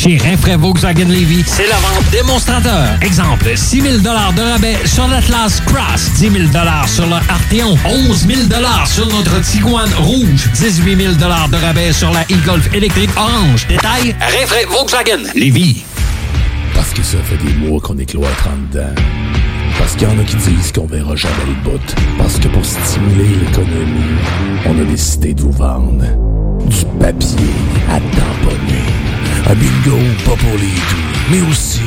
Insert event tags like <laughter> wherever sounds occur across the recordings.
Chez Rinfraie Volkswagen Levy, c'est la vente démonstrateur. Exemple, 6 000 de rabais sur l'Atlas Cross, 10 000 sur le Arteon, 11 000 sur notre Tiguan Rouge, 18 000 de rabais sur la e-Golf électrique orange. Détail, Rinfraie Volkswagen Levy. Parce que ça fait des mois qu'on est cloître en dedans. Parce qu'il y en a qui disent qu'on verra jamais le bout. Parce que pour stimuler l'économie, on a décidé de vous vendre du papier à tamponner. Un bingo pas pour les doux, mais aussi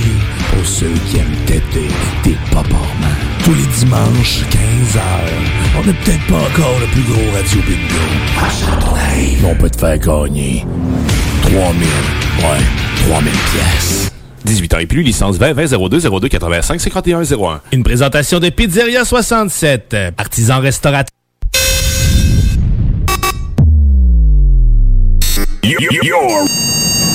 pour ceux qui aiment têter des paparmans. Tous les dimanches, 15h, on n'est peut-être pas encore le plus gros radio bingo. Mais on peut te faire gagner 3000, ouais, 3000 pièces. 18 ans et plus, licence 20 20 02 02 85 51 01. Une présentation de Pizzeria 67, artisan restaurateur. Your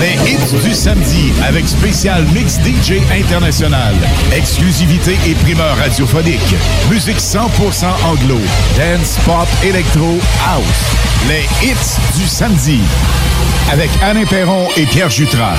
Les hits du samedi avec spécial mix DJ international. Exclusivité et primeur radiophonique. Musique 100% anglo. Dance, pop, électro, house. Les hits du samedi. Avec Alain Perron et Pierre Jutras.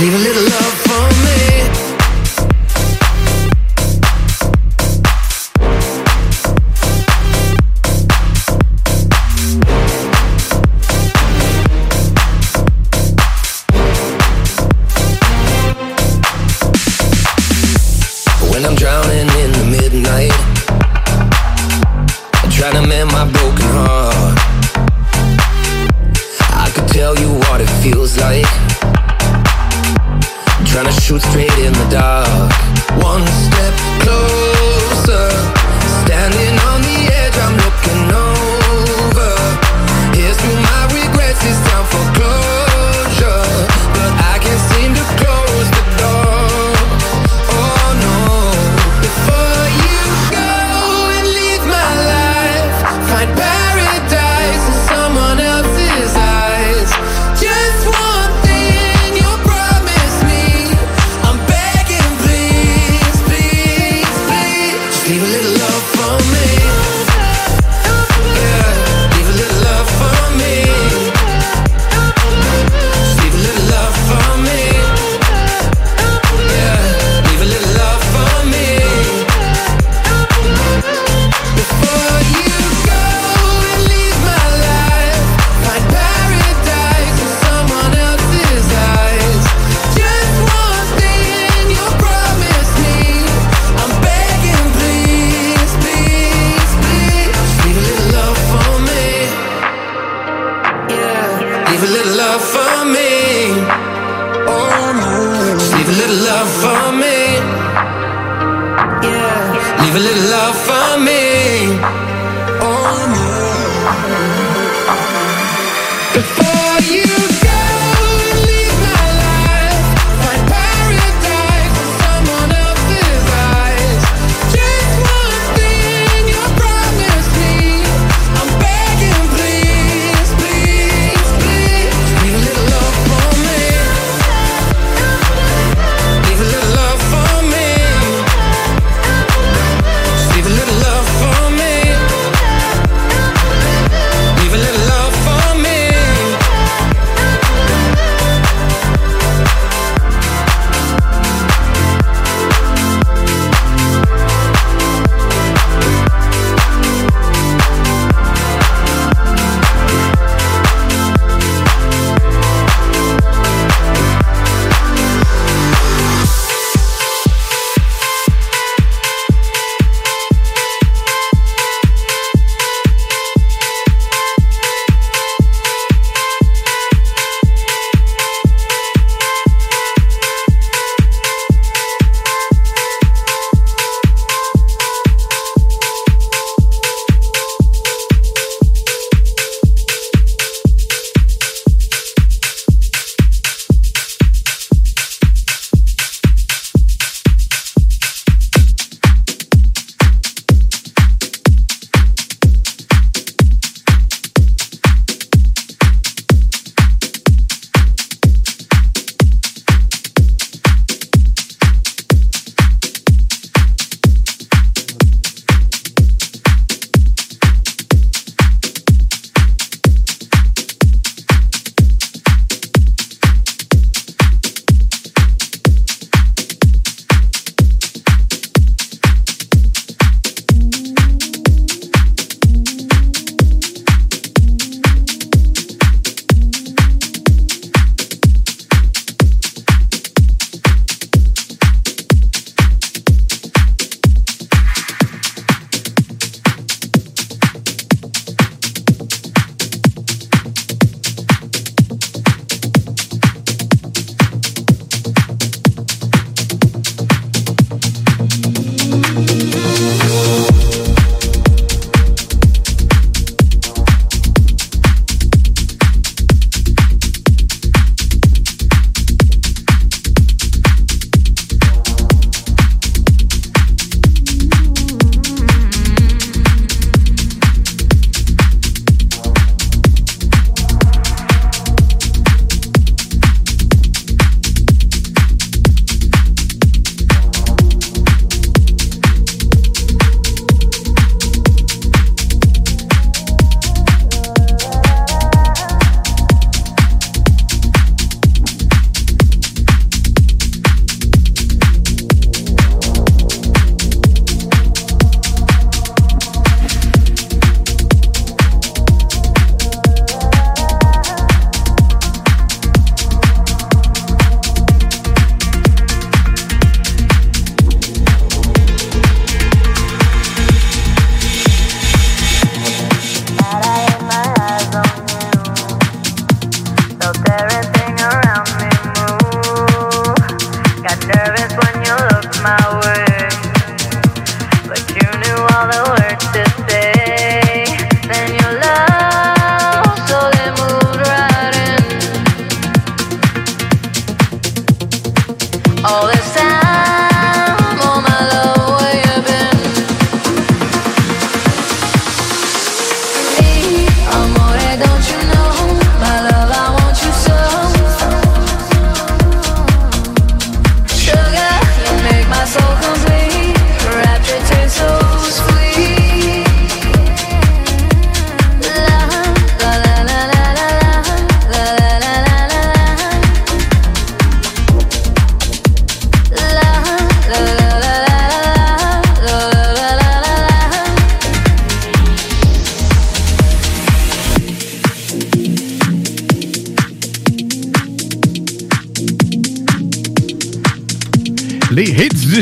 leave a little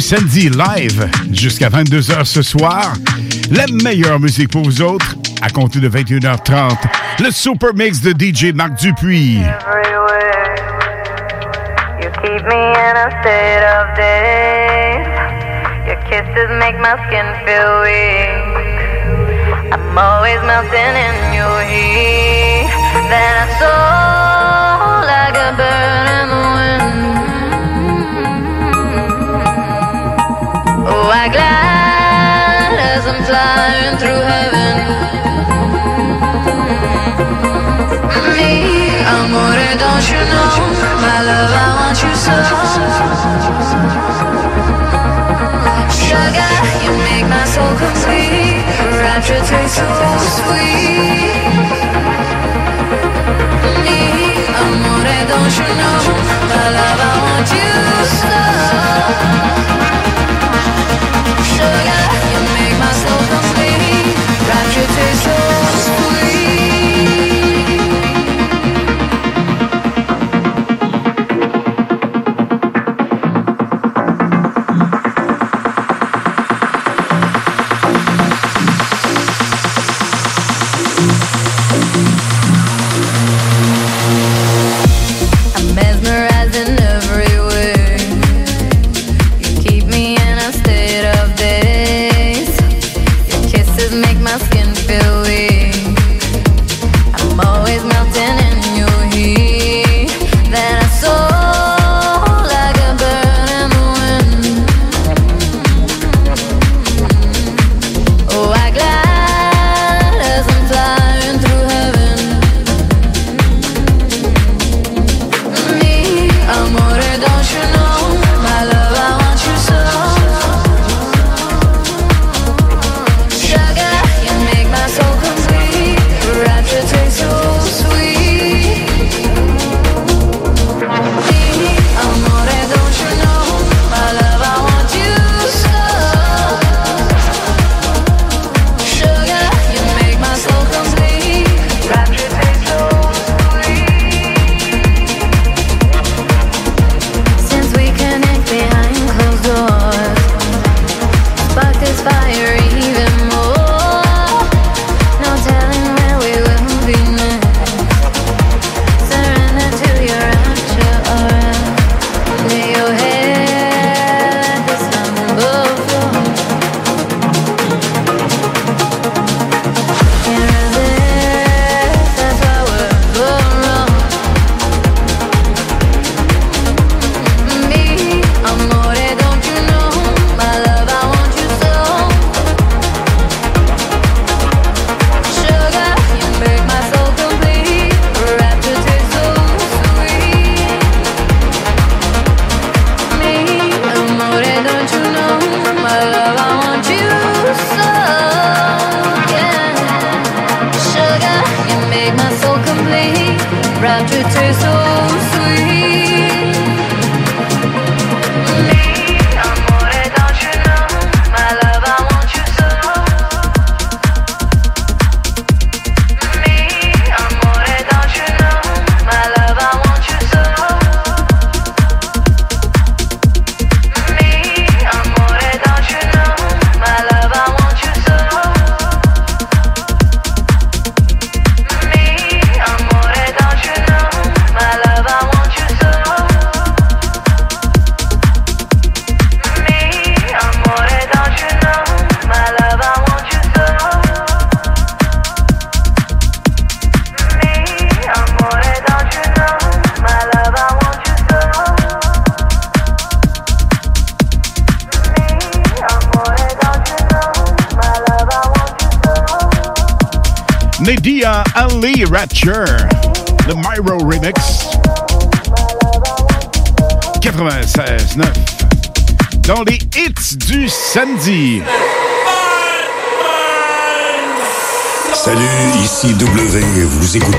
samedi live jusqu'à 22h ce soir. La meilleure musique pour vous autres à compter de 21h30. Le super mix de DJ Marc Dupuis. You Oh, I glide as I'm flying through heaven. Me, amore, don't you know? My love, I want you so. Sugar, you make my soul complete. Rapture tastes so sweet. Me,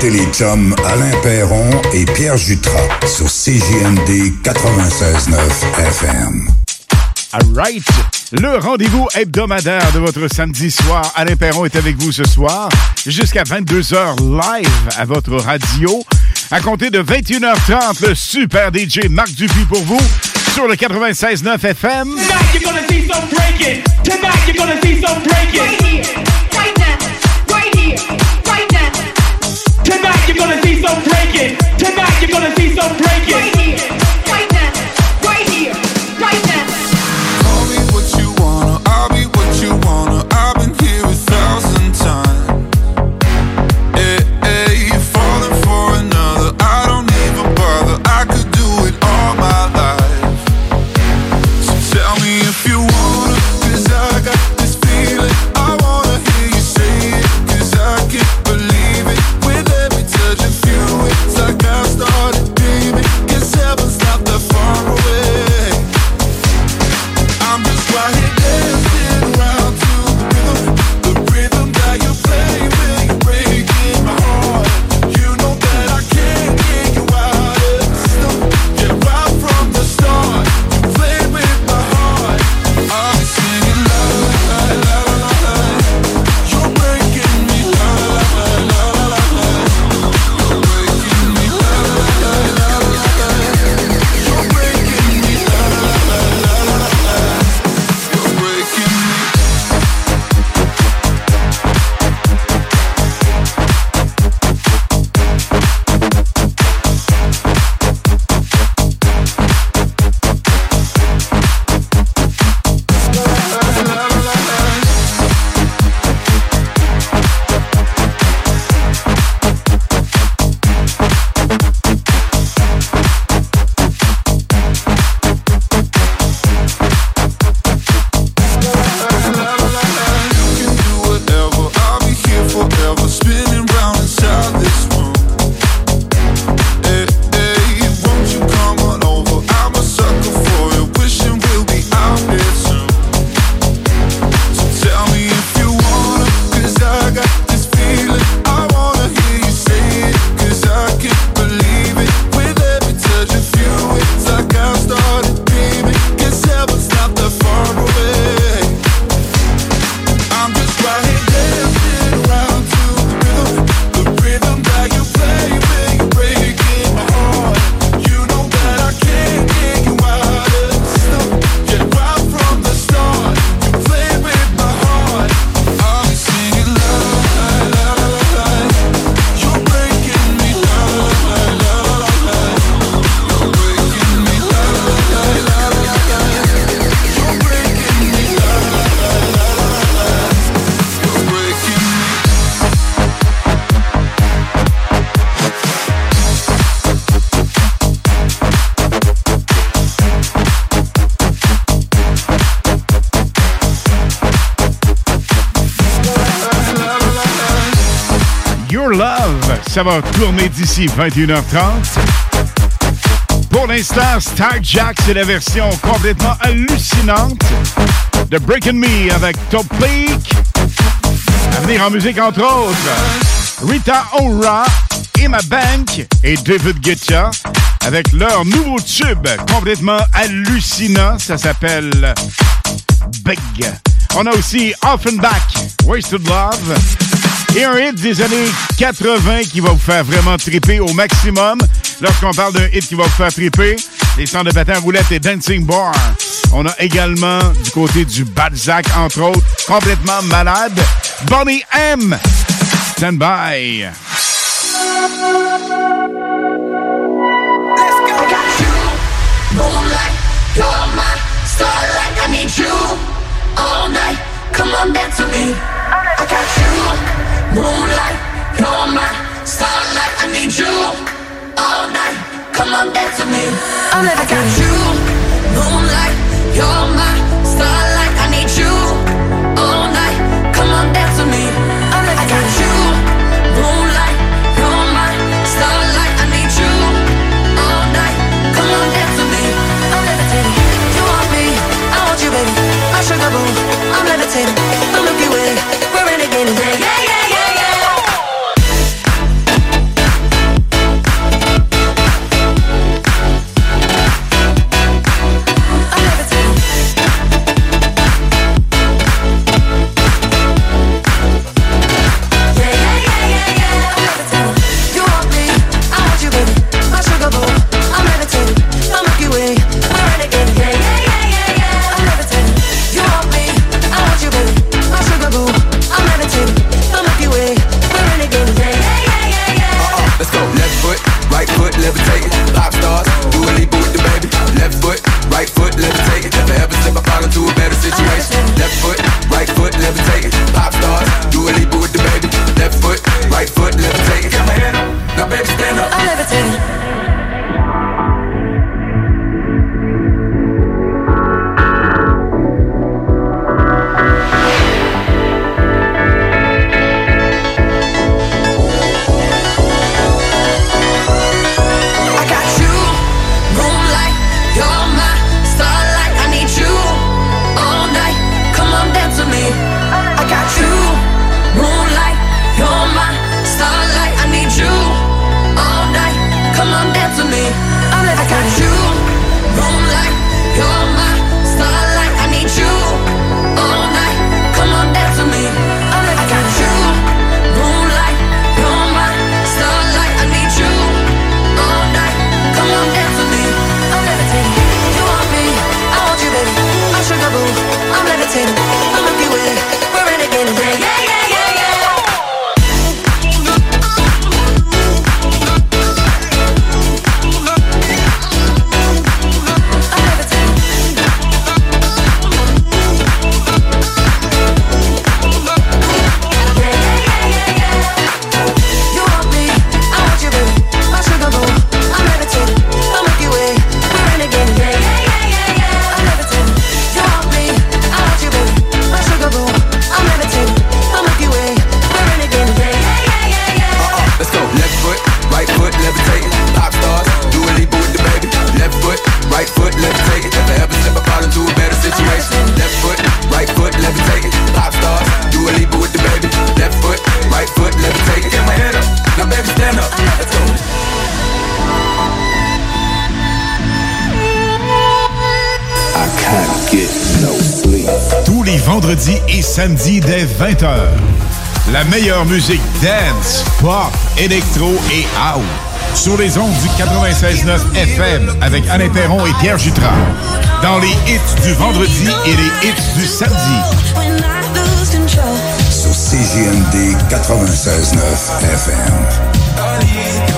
écoutez les chums Alain Perron et Pierre Jutras sur CJMD 96.9 FM. Alright, le rendez-vous hebdomadaire de votre samedi soir. Alain Perron est avec vous ce soir jusqu'à 22h live à votre radio. À compter de 21h30, le super DJ Marc Dupuis pour vous sur le 96.9 FM. Tonight Tonight you're gonna see some breaking. Tonight you're gonna see some breaking. Tourner d'ici 21h30. Pour l'instant, Star Jack, c'est la version complètement hallucinante de Breaking Me avec Top Peak. À venir en musique, entre autres, Rita Ora, Emma Bank et David Guetta avec leur nouveau tube complètement hallucinant. Ça s'appelle Big. On a aussi Offenbach, Wasted Love. Et un hit des années 80 qui va vous faire vraiment triper au maximum. Lorsqu'on parle d'un hit qui va vous faire triper, les centres de patins à roulettes et Dancing Bar. On a également du côté du Balzac, entre autres, complètement malade, Bonnie M. Stand by. Moonlight, you're my starlight. I need you all night. Come on, dance with me. I'm I got you. Moonlight, you're my starlight. I need you all night. Come on, dance with me. I'm I got you. Moonlight, you're my starlight. I need you all night. Come on, dance with me. I'm levitating. You want me? I want you, baby. Sugar boo. I'm levitating. The Milky Way. We're renegading. Yeah, yeah. 20h. La meilleure musique dance, pop, électro et house. Sur les ondes du 96.9 FM avec Alain Perron et Pierre Jutras. Dans les hits du vendredi et les hits du samedi. Sur CJMD 96.9 FM.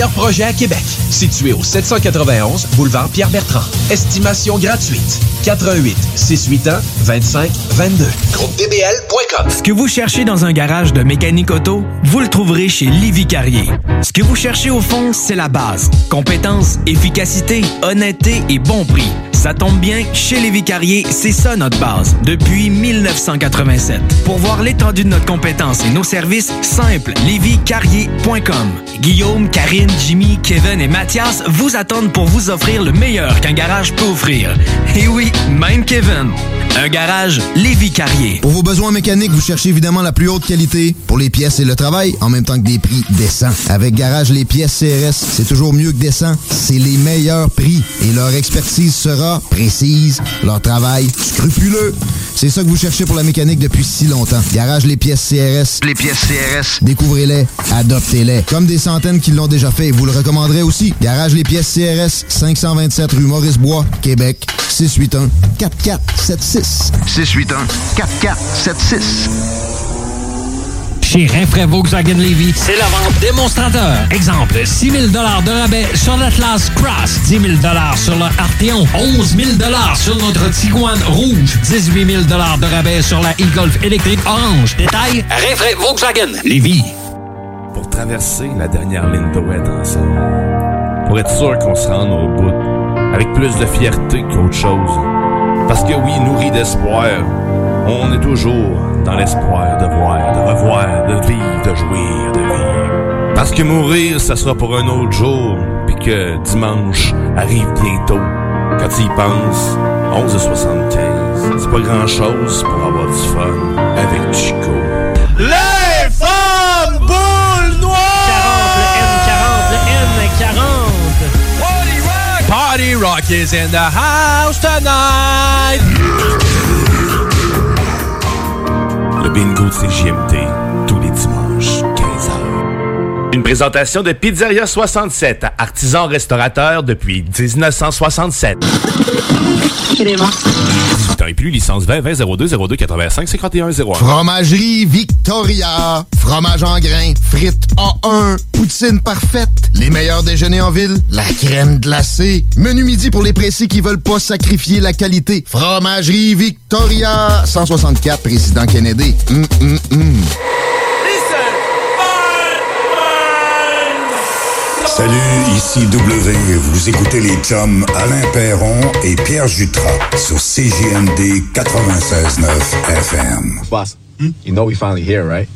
projets à Québec. Situé au 791 boulevard Pierre-Bertrand. Estimation gratuite. 88 681 25 22. GroupeDBL.com. Ce que vous cherchez dans un garage de mécanique auto, vous le trouverez chez Livy Carrier. Ce que vous cherchez au fond, c'est la base. Compétence, efficacité, honnêteté et bon prix. Ça tombe bien, chez Lévi Carrier, c'est ça notre base, depuis 1987. Pour voir l'étendue de notre compétence et nos services, simple, lévicarrier.com. Guillaume, Karine, Jimmy, Kevin et Mathias vous attendent pour vous offrir le meilleur qu'un garage peut offrir. Et oui, même Kevin. Un garage Lévi Carrier. Pour vos besoins mécaniques, vous cherchez évidemment la plus haute qualité pour les pièces et le travail, en même temps que des prix décents. Avec Garage Les Pièces CRS, c'est toujours mieux que décent. C'est les meilleurs prix et leur expertise sera précise, leur travail scrupuleux. C'est ça que vous cherchez pour la mécanique depuis si longtemps. Garage Les Pièces CRS. Les pièces CRS. Découvrez-les, adoptez-les. Comme des centaines qui l'ont déjà vous le recommanderez aussi. Garage Les Pièces CRS, 527 rue Maurice-Bois, Québec, 681 4476. 681-4476. Chez Rinfraie Volkswagen Levy, c'est la vente démonstrateur. Exemple, 6 000 de rabais sur l'Atlas Cross, 10 000 sur le Arteon, 11 000 sur notre Tiguan Rouge, 18 000 de rabais sur la e-Golf électrique orange. Détail, Rinfraie Volkswagen Levy. Pour traverser la dernière ligne droite ensemble. Pour être sûr qu'on se rende au bout. Avec plus de fierté qu'autre chose. Parce que oui, nourri d'espoir, on est toujours dans l'espoir de voir, de revoir, de vivre, de jouir, de vivre. Parce que mourir, ça sera pour un autre jour, puis que dimanche arrive bientôt. Quand tu y penses, 11h75, c'est pas grand-chose pour avoir du fun Rock is in the house tonight! Le bingo de CJMD, tous les dimanches, 15h. Une présentation de Pizzeria 67, artisan restaurateur depuis 1967. 18 ans et plus, licence 20 20 02 02 85 51 01. Fromagerie Victoria. Fromage en grains. Frites A1. Poutine parfaite. Les meilleurs déjeuners en ville. La crème glacée. Menu midi pour les pressés qui veulent pas sacrifier la qualité. Fromagerie Victoria. 164 Président Kennedy. Hum, hum, hum. Salut, ici W. Vous écoutez les chums Alain Perron et Pierre Jutras sur CJMD 96.9 FM. Boss, you know we finally here, right?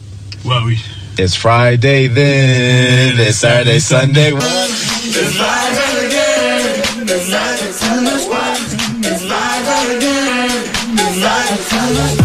Ouais, oui. It's Friday then, it's Saturday, Sunday. It's live again. It's live again. It's Friday again. It's Saturday, Sunday.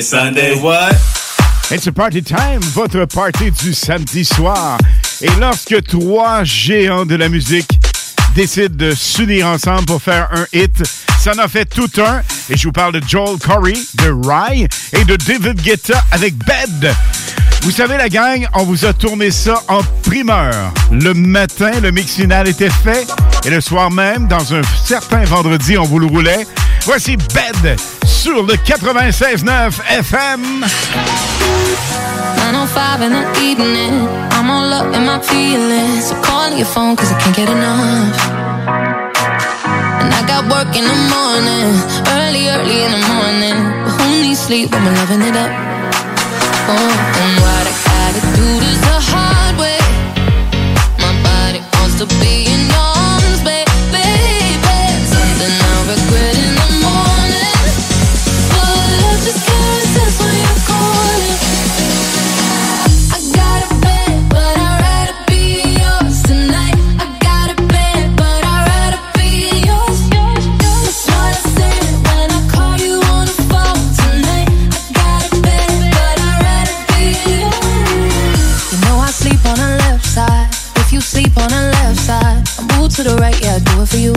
Sunday, what? It's a party time, votre party du samedi soir. Et lorsque trois géants de la musique décident de s'unir ensemble pour faire un hit, ça en a fait tout un. Et je vous parle de Joel Corey, de Rye et de David Guetta avec Bed. Vous savez, la gang, on vous a tourné ça en primeur. Le matin, le mix final était fait. Et le soir même, dans un certain vendredi, on vous le roulait. Voici Bed sur le 96.9 FM. 905 in the evening. I'm all up in my feelings. So call your phone cause I can't get enough. And I got work in the morning. Early, early in the morning. But sleep when we're loving it up? Oh, and for you.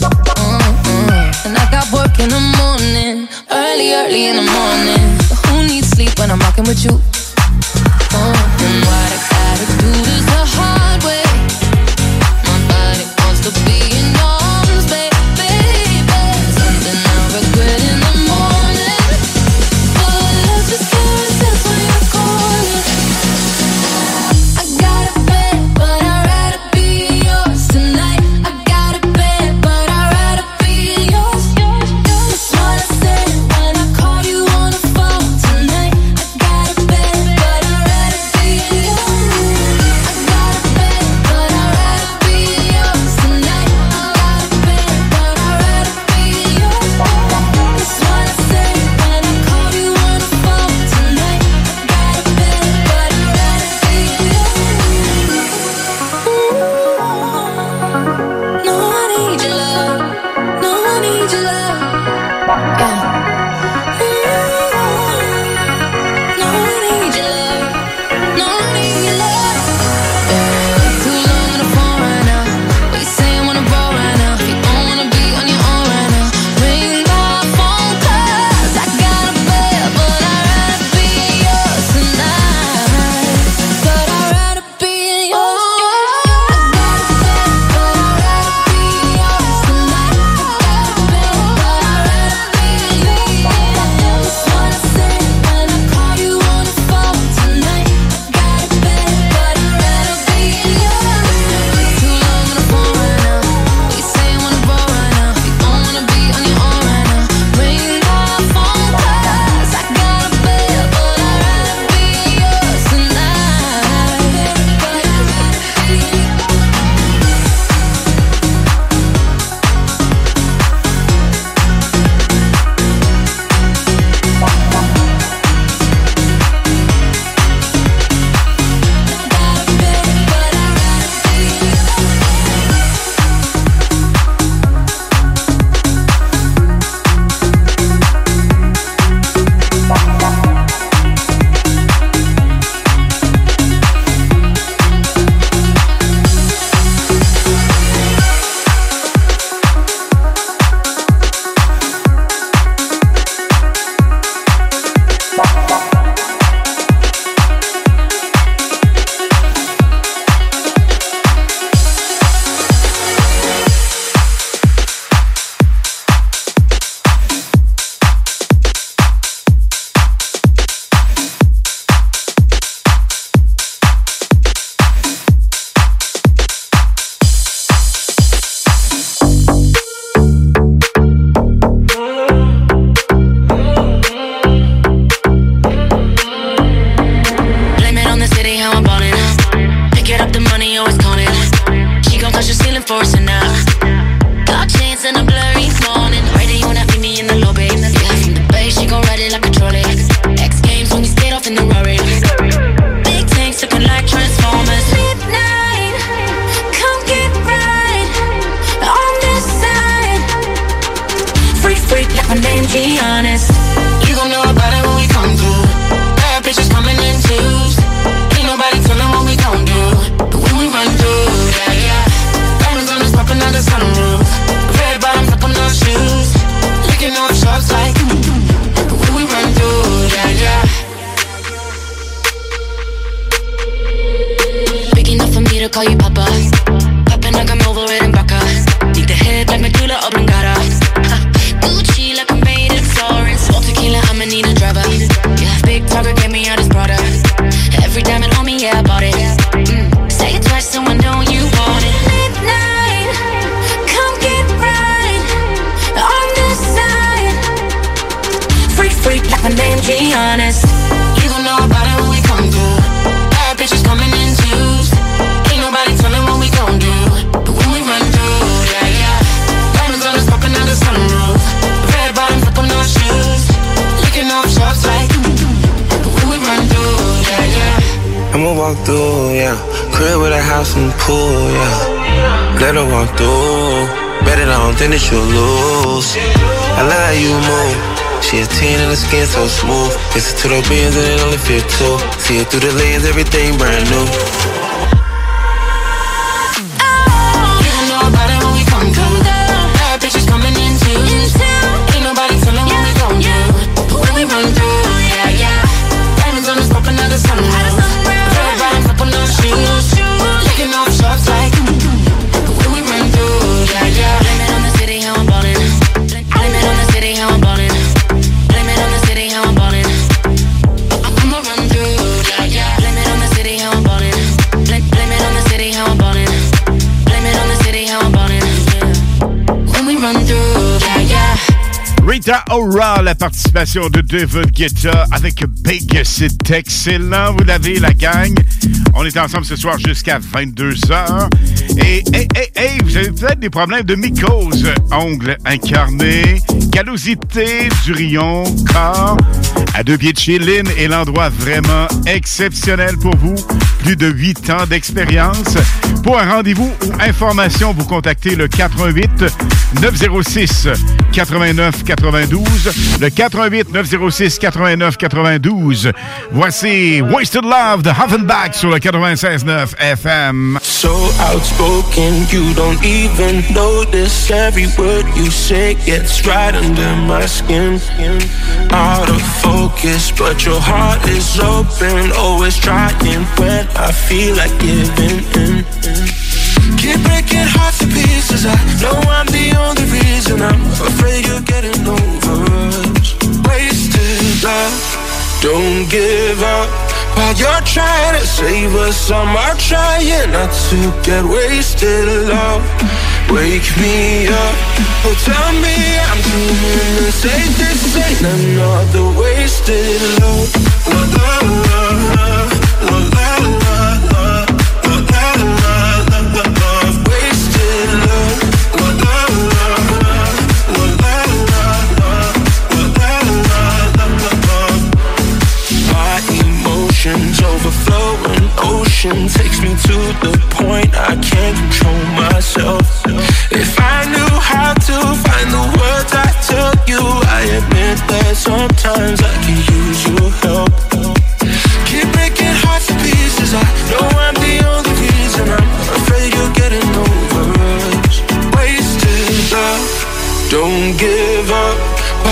Mm-mm. And I got work in the morning, early, early in the morning. But who needs sleep when I'm rocking with you? La participation de David Guetta avec Big, c'est excellent. Vous l'avez, la gang. On est ensemble ce soir jusqu'à 22h. Et, hey, hey, hey, vous avez peut-être des problèmes de mycose, ongles incarnés, callosité, durion, corps. À deux pieds de chez Lynn est l'endroit vraiment exceptionnel pour vous. Plus de 8 ans d'expérience. Pour un rendez-vous ou information, vous contactez le 88 906 89 92. Le 88 906 89 92. Voici Wasted Love de Huffenbach sur le 96.9 FM. So outspoken, you don't even notice every word you say gets right under my skin. Out of focus, but your heart is open, always trying when I feel like giving in. Keep breaking hearts to pieces. I know I'm the only reason. I'm afraid you're getting over us. Wasted love, don't give up. While you're trying to save us, I'm trying not to get wasted love. Wake me up, oh tell me I'm dreaming the same. This ain't another wasted love. La, la, la, overflowing ocean takes me to the point I can't control myself. If I knew how to find the words I tell you, I admit that sometimes I can use your help. Keep breaking hearts to pieces. I know I'm the only reason. I'm afraid you're getting over us. Wasted love. Don't give up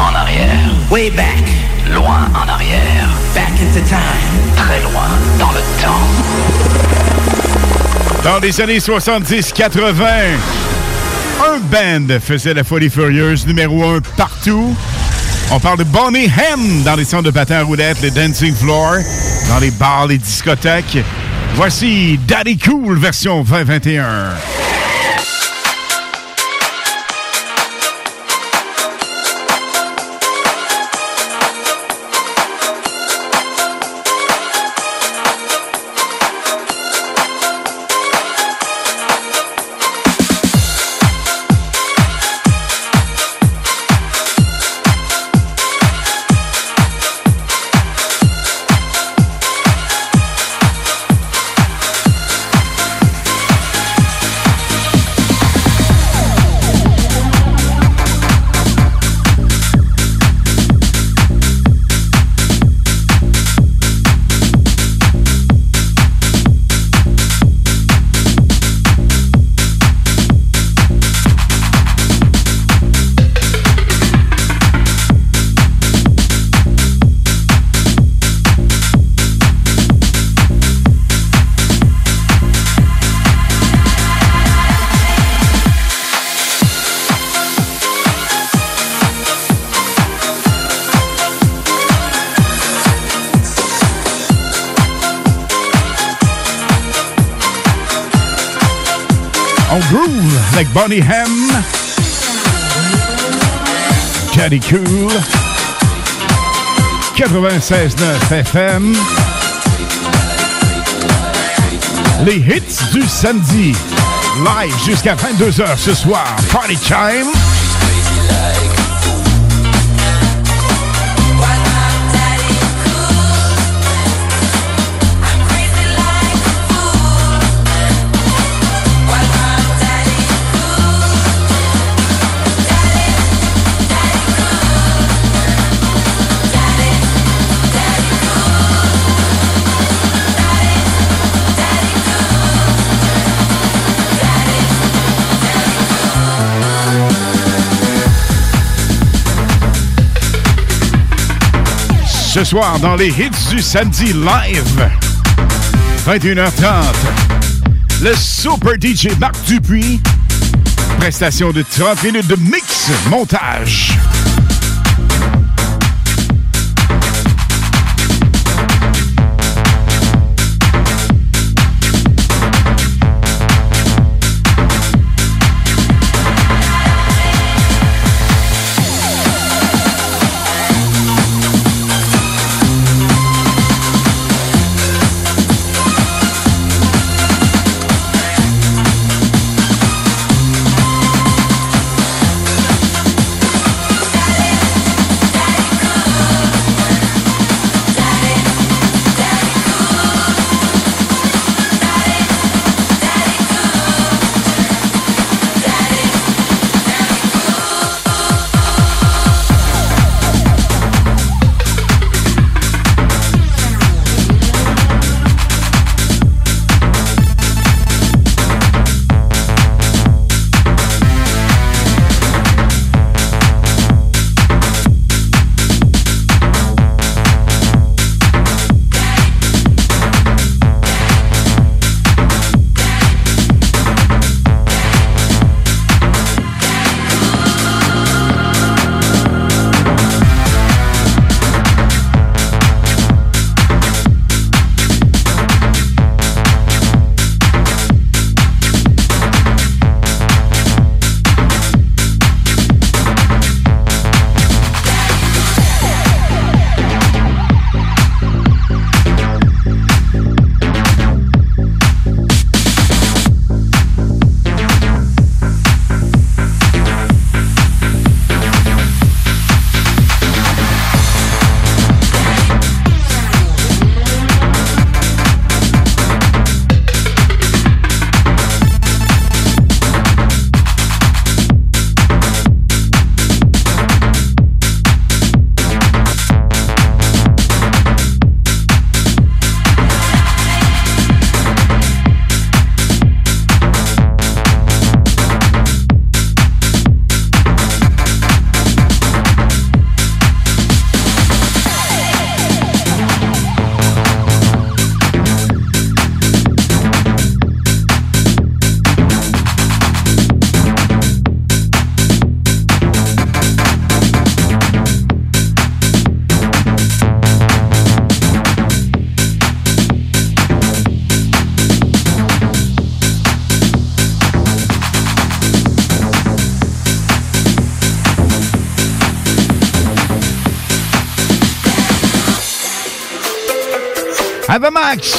en arrière. Way back. Loin en arrière. Back into time. Très loin dans le temps. Dans les années 70-80, un band faisait la folie furieuse numéro un partout. On parle de Bonnie M dans les centres de patins à roulettes, les dancing floor, dans les bars, les discothèques. Voici Daddy Cool version 2021. Bonnie M. Daddy Cool. 96.9 FM. Les hits du samedi. Live jusqu'à 22h ce soir. Party time. Ce soir, dans les hits du samedi live, 21h30, le Super DJ Marc Dupuis, prestation de 30 minutes de mix, montage.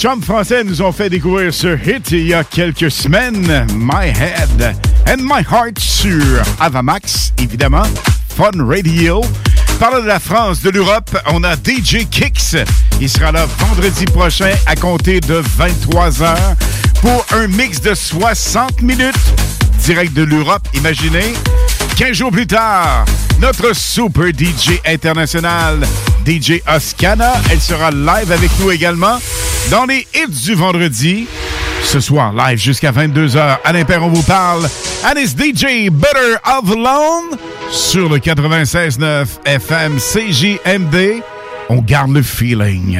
chums français nous ont fait découvrir ce hit il y a quelques semaines, My Head and My Heart sur Avamax, évidemment, Fun Radio. Parlant de la France, de l'Europe, on a DJ Kicks. Il sera là vendredi prochain à compter de 23h pour un mix de 60 minutes direct de l'Europe, imaginez. 15 jours plus tard, notre super DJ international, DJ Oscana, elle sera live avec nous également. Dans les hits du vendredi, ce soir, live jusqu'à 22h, Alain Perron vous parle. Alice DJ, Better of Lone, sur le 96.9 FM CJMD. On garde le feeling.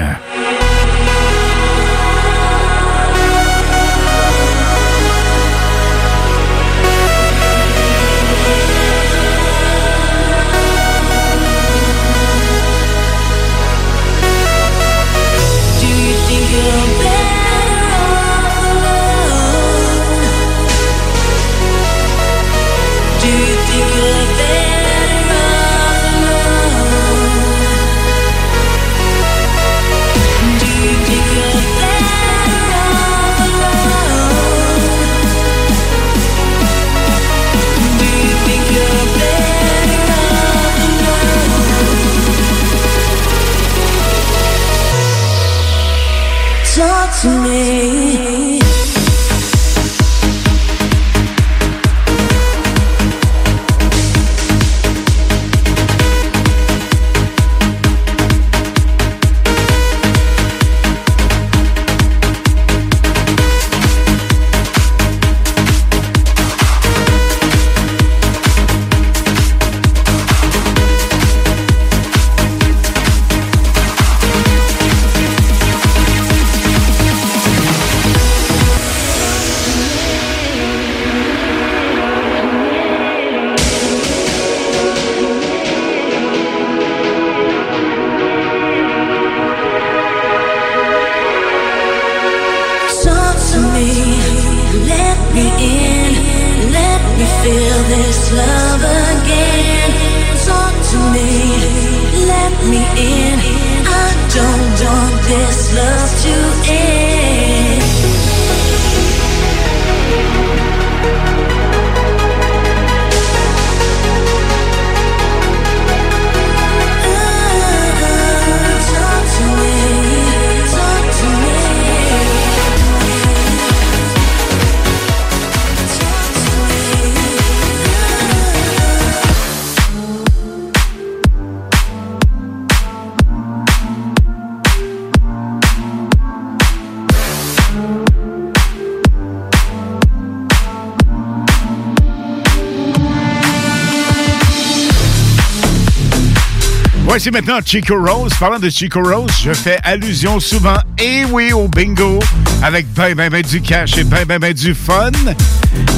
Voici maintenant Chico Rose. Parlant de Chico Rose, je fais allusion souvent, et oui, au bingo, avec ben, ben, ben du cash et ben, ben, ben du fun.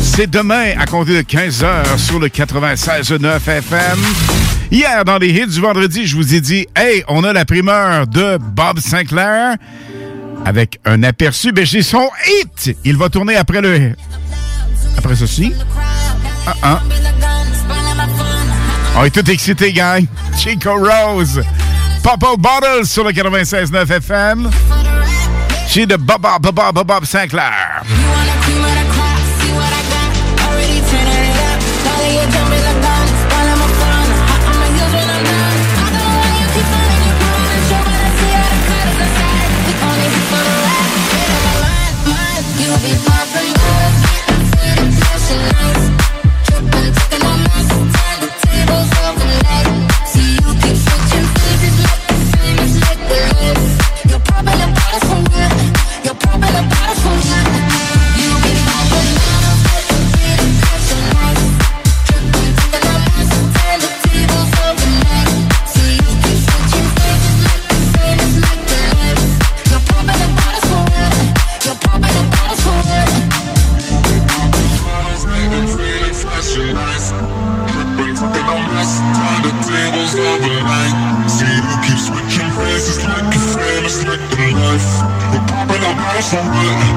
C'est demain, à compter de 15h, sur le 96.9 FM. Hier, dans les hits du vendredi, je vous ai dit, hey, on a la primeur de Bob Sinclair. Avec un aperçu, ben j'ai son hit. Il va tourner après le... Après ceci. Ah, ah. On est tout excités, gang. Chico Rose. Pop Bottles sur le 96.9 FM. Chez de Bob Bob Bob Sinclair. You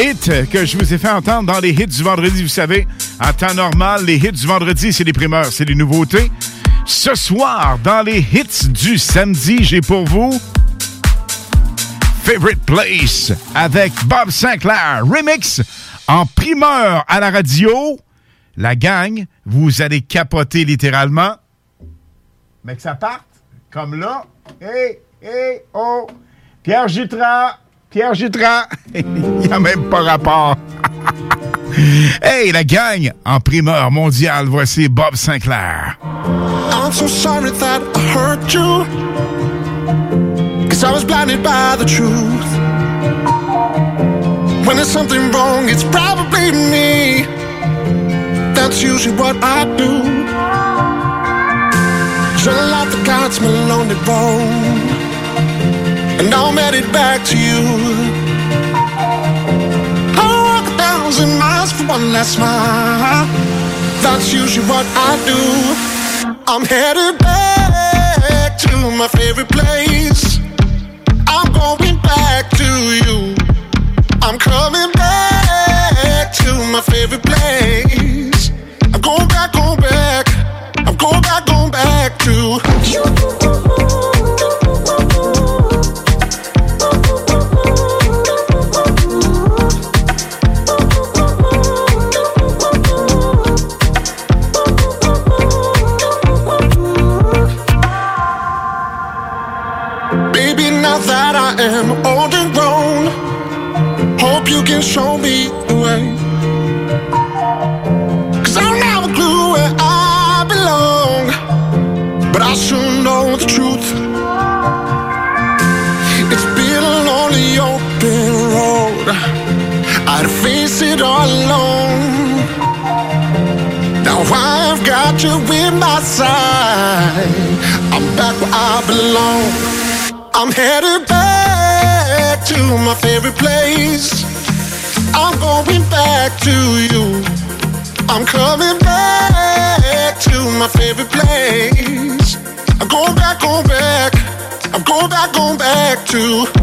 Ce hit que je vous ai fait entendre dans les hits du vendredi, vous savez, en temps normal, les hits du vendredi, c'est les primeurs, c'est les nouveautés. Ce soir, dans les hits du samedi, j'ai pour vous Favorite Place avec Bob Sinclair, remix en primeur à la radio. La gang, vous allez capoter littéralement. Mais que ça parte, comme là. Hé, hé, oh! Pierre Jutras! Pierre Jutras! <laughs> Il n'y a même pas rapport. <laughs> hey, la gang, en primeur mondiale, voici Bob Sinclair. I'm so sorry that I hurt you. Cause I was blinded by the truth. When there's something wrong, it's probably me. That's usually what I do. Shut out the gods, my lonely bone. And I'm headed back to you. I'll walk a thousand miles for one last smile. That's usually what I do. I'm headed back to my favorite place. I'm going back to you. I'm coming back to my favorite place. Belong. I'm headed back to my favorite place. I'm going back to you. I'm coming back to my favorite place. I'm going back, going back. I'm going back, going back to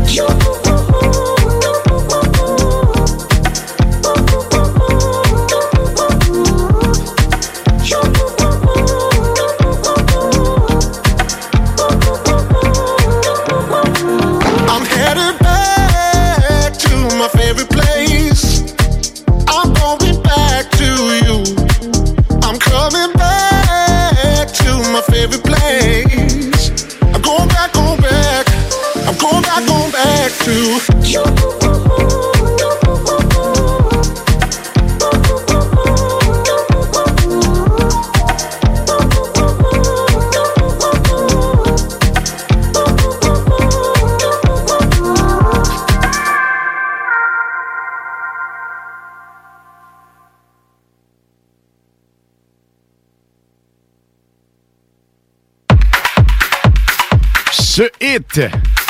Ce hit,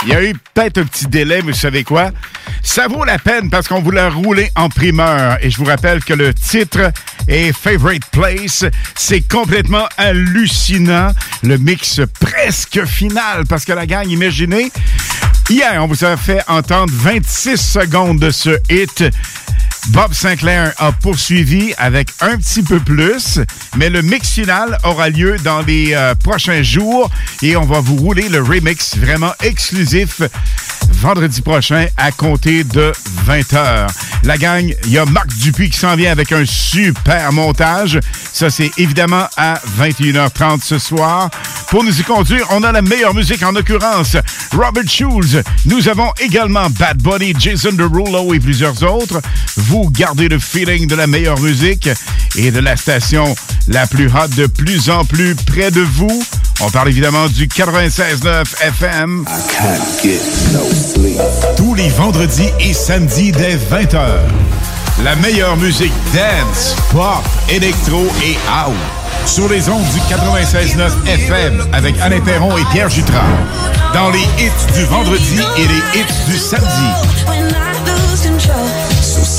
il y a eu peut-être un petit délai, mais vous savez quoi? Ça vaut la peine parce qu'on vous l'a roulé en primeur. Et je vous rappelle que le titre est Favorite Place. C'est complètement hallucinant. Le mix presque final parce que la gang, imaginez, hier, on vous a fait entendre 26 secondes de ce hit. Bob Sinclair a poursuivi avec un petit peu plus, mais le mix final aura lieu dans les euh, prochains jours et on va vous rouler le remix vraiment exclusif vendredi prochain à compter de 20h. La gang, il y a Marc Dupuis qui s'en vient avec un super montage. Ça, c'est évidemment à 21h30 ce soir. Pour nous y conduire, on a la meilleure musique, en l'occurrence Robert Schulz. Nous avons également Bad Bunny, Jason Derulo et plusieurs autres. Gardez le feeling de la meilleure musique et de la station la plus hot de plus en plus près de vous. On parle évidemment du 96.9 FM. Tous les vendredis et samedis dès 20h. La meilleure musique dance, pop, électro et house. Sur les ondes du 96.9 FM avec Alain Perron et Pierre Jutras. Dans les hits du vendredi et les hits du samedi.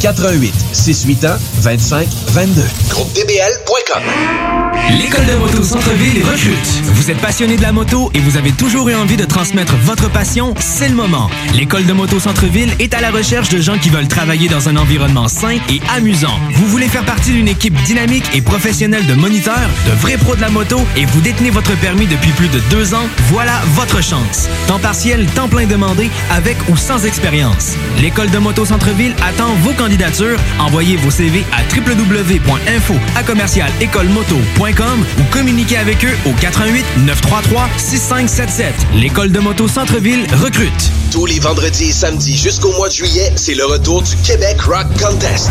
88 681 25 22. GroupeDBL.com. L'école de moto Centre-ville recrute. Vous êtes passionné de la moto et vous avez toujours eu envie de transmettre votre passion, c'est le moment. L'école de moto Centre-ville est à la recherche de gens qui veulent travailler dans un environnement sain et amusant. Vous voulez faire partie d'une équipe dynamique et professionnelle de moniteurs, de vrais pros de la moto et vous détenez votre permis depuis plus de deux ans, voilà votre chance. Temps partiel, temps plein demandé, avec ou sans expérience. L'école de moto Centre-ville attend vos Envoyez vos CV à www.info à commercial écolemoto.com ou communiquez avec eux au 88 933 6577. L'école de moto Centre-ville recrute. Tous les vendredis et samedis jusqu'au mois de juillet, c'est le retour du Québec Rock Contest.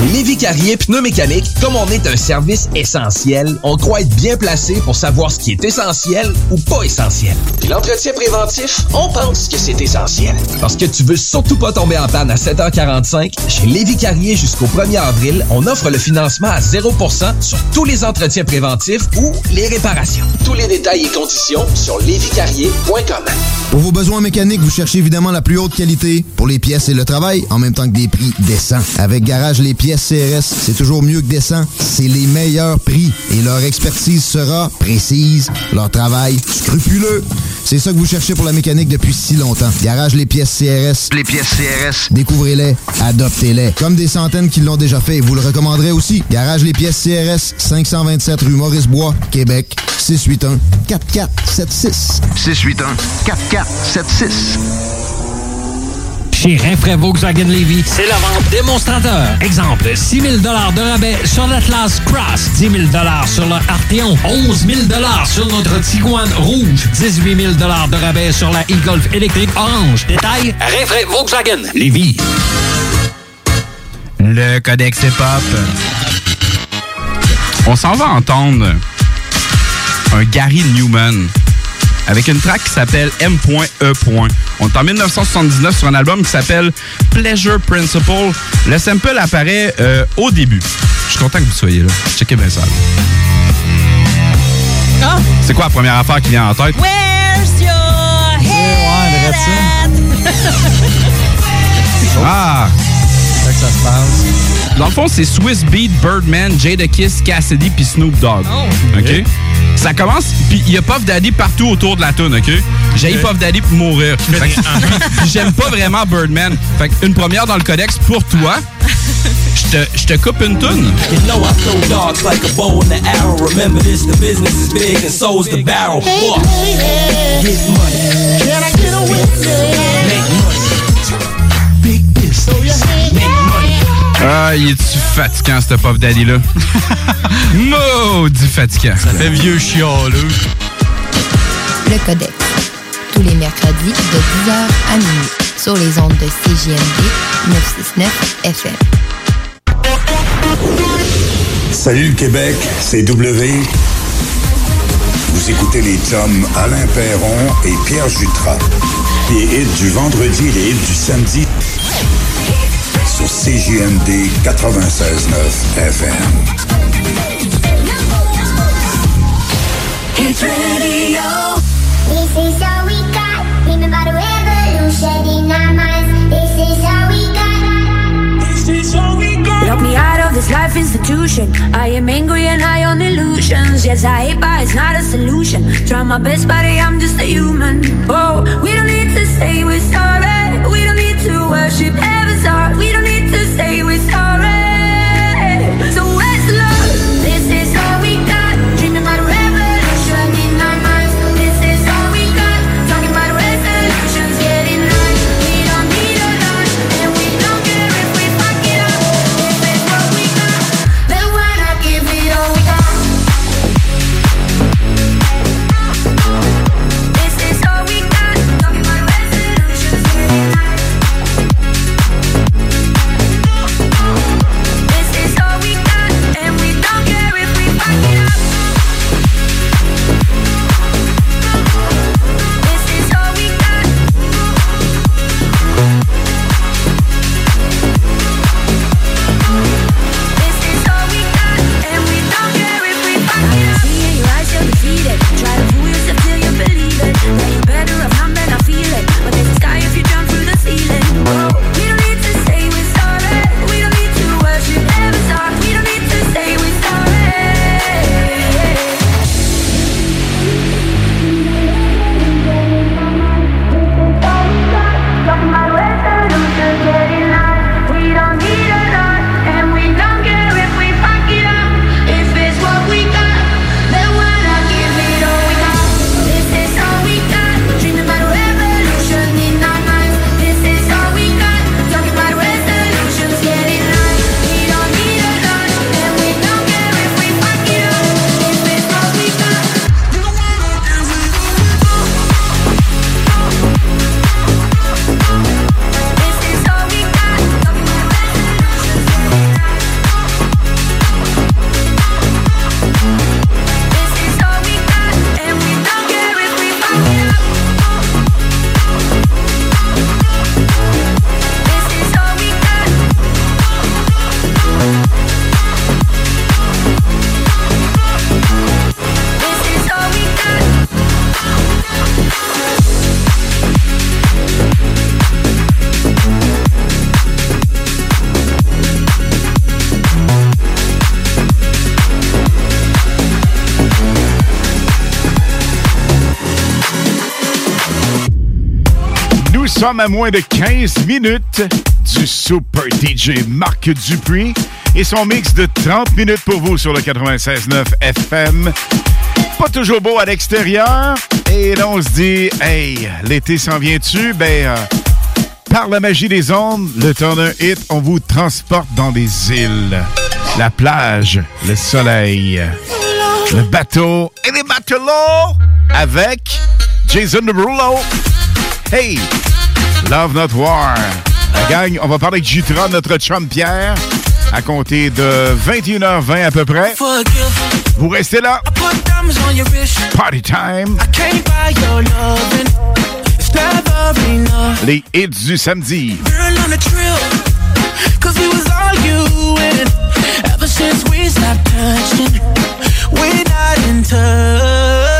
Chez Lévi Carrier Pneumécanique, comme on est un service essentiel, on croit être bien placé pour savoir ce qui est essentiel ou pas essentiel. Puis l'entretien préventif, on pense que c'est essentiel. Parce que tu veux surtout pas tomber en panne à 7h45, chez Lévi Carrier jusqu'au 1er avril, on offre le financement à 0% sur tous les entretiens préventifs ou les réparations. Tous les détails et conditions sur lévicarrier.com. Pour vos besoins mécaniques, vous cherchez évidemment la plus haute qualité pour les pièces et le travail, en même temps que des prix décents. Avec Garage Les Pièces, pièces CRS, c'est toujours mieux que décent. C'est les meilleurs prix. Et leur expertise sera précise, leur travail scrupuleux. C'est ça que vous cherchez pour la mécanique depuis si longtemps. Garage les pièces CRS. Les pièces CRS. Découvrez-les, adoptez-les. Comme des centaines qui l'ont déjà fait, vous le recommanderez aussi. Garage les pièces CRS, 527 rue Maurice-Bois, Québec, 681 4476. 681 4476. Chez Rinfraie Volkswagen Levy, c'est la vente démonstrateur. Exemple, 6 000 de rabais sur l'Atlas Cross, 10 000 sur le Arteon, 11 000 sur notre Tiguan Rouge, 18 000 de rabais sur la e-Golf électrique orange. Détail, Rinfraie Volkswagen Levy. Le Codex Hip-Hop. On s'en va entendre un Gary Newman avec une track qui s'appelle M.E. On est en 1979 sur un album qui s'appelle Pleasure Principle. Le sample apparaît euh, au début. Je suis content que vous soyez là. Checkez bien ça. Ah! C'est quoi la première affaire qui vient en tête? Where's your head at? <laughs> Ah! C'est que ça se passe. Dans le fond, c'est Swiss Beat, Birdman, Jada Kiss, Cassidy puis Snoop Dogg. OK? Ça commence, puis il y a Puff Daddy partout autour de la tune, OK? J'ai. Puff Daddy pour mourir. Fait que- puis <laughs> J'aime pas vraiment Birdman. Fait une première dans le codex pour toi. Je te, coupe une tune. You know I throw dogs like a bow and the arrow. Remember this, the business is big and so's the barrel. Fuck. Get money. Can I get a witness? Ah, il est-tu fatigant, ce Puff Daddy-là? <laughs> Maudit fatigant. Ça fait vieux chialeux. Le Codex. Tous les mercredis de 10h à minuit sur les ondes de CJMD 969 FM. Salut le Québec, c'est W. Vous écoutez les chums Alain Perron et Pierre Jutras. Les hits du vendredi et les hits du samedi sur CJMD 96.9 FM. This is all we got. Remember the revolution in our minds. This is all we got. This is all we got. Lock me out of this life institution. I am angry and high on illusions. Yes, I hate, but it's not a solution. Try my best, buddy, I'm just a human. Oh, we don't need to say we're sorry. We don't need to worship heaven's heart. We don't Say we're sorry. Sommes à moins de 15 minutes du Super DJ Marc Dupuis et son mix de 30 minutes pour vous sur le 96.9 FM. Pas toujours beau à l'extérieur. Et là, on se dit, hey, l'été s'en vient-tu? Ben, euh, par la magie des ondes, le temps d'un hit, on vous transporte dans des îles. La plage, le soleil, le bateau et les matelots avec Jason Derulo. Hey, Love Not War. La gang, on va parler avec Jutra, notre chum Pierre, à compter de 21h20 à peu près. Vous restez là. Party time. Les hits du samedi. Ever since we stopped touching We're not in touch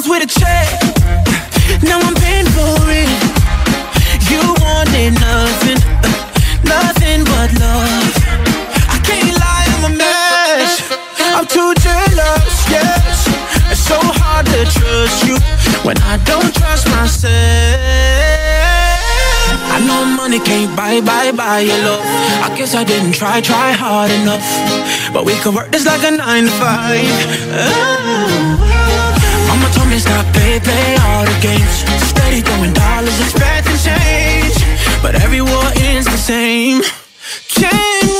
Solved with a check. Now I'm paying for it. You wanted nothing, nothing but love. I can't lie, I'm a mess. I'm too jealous, yes. It's so hard to trust you when I don't trust myself. I know money can't buy, buy, buy your love. I guess I didn't try, try hard enough. But we could work this like a nine to five. Oh. Told me stop, play, play all the games. Steady throwing dollars, expecting change. But every war ends the same. Can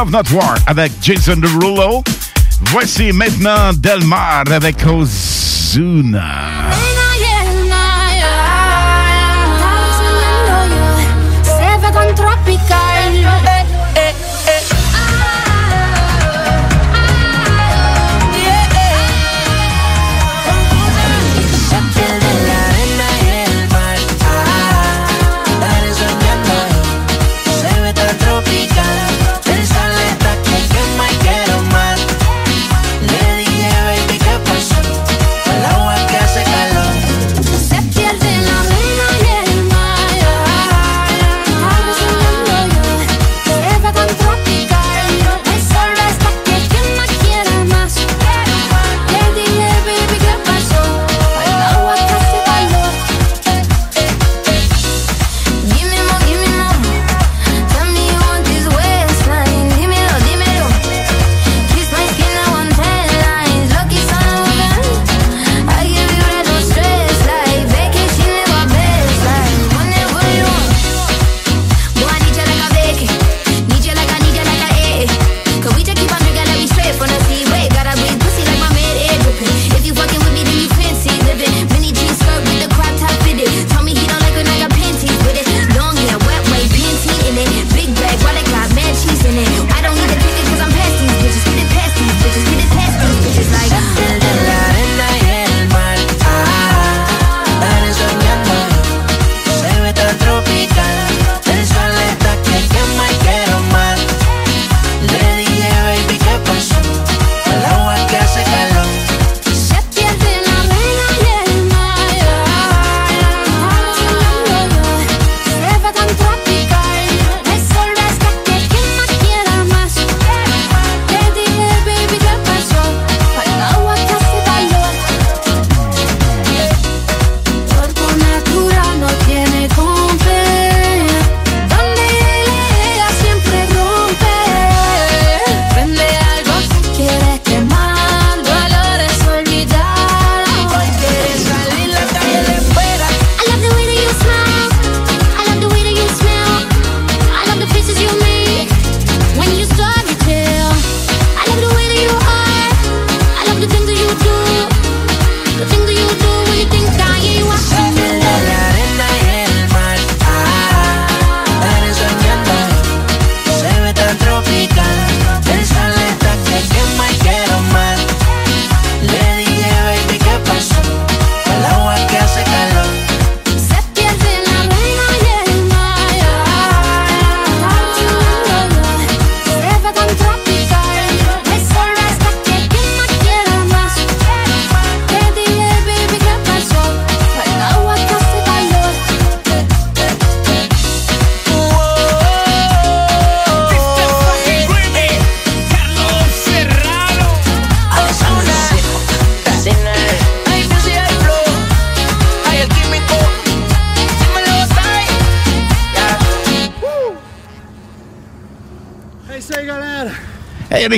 Love Not War avec Jason Derulo. Voici maintenant Delmar avec Ozuna.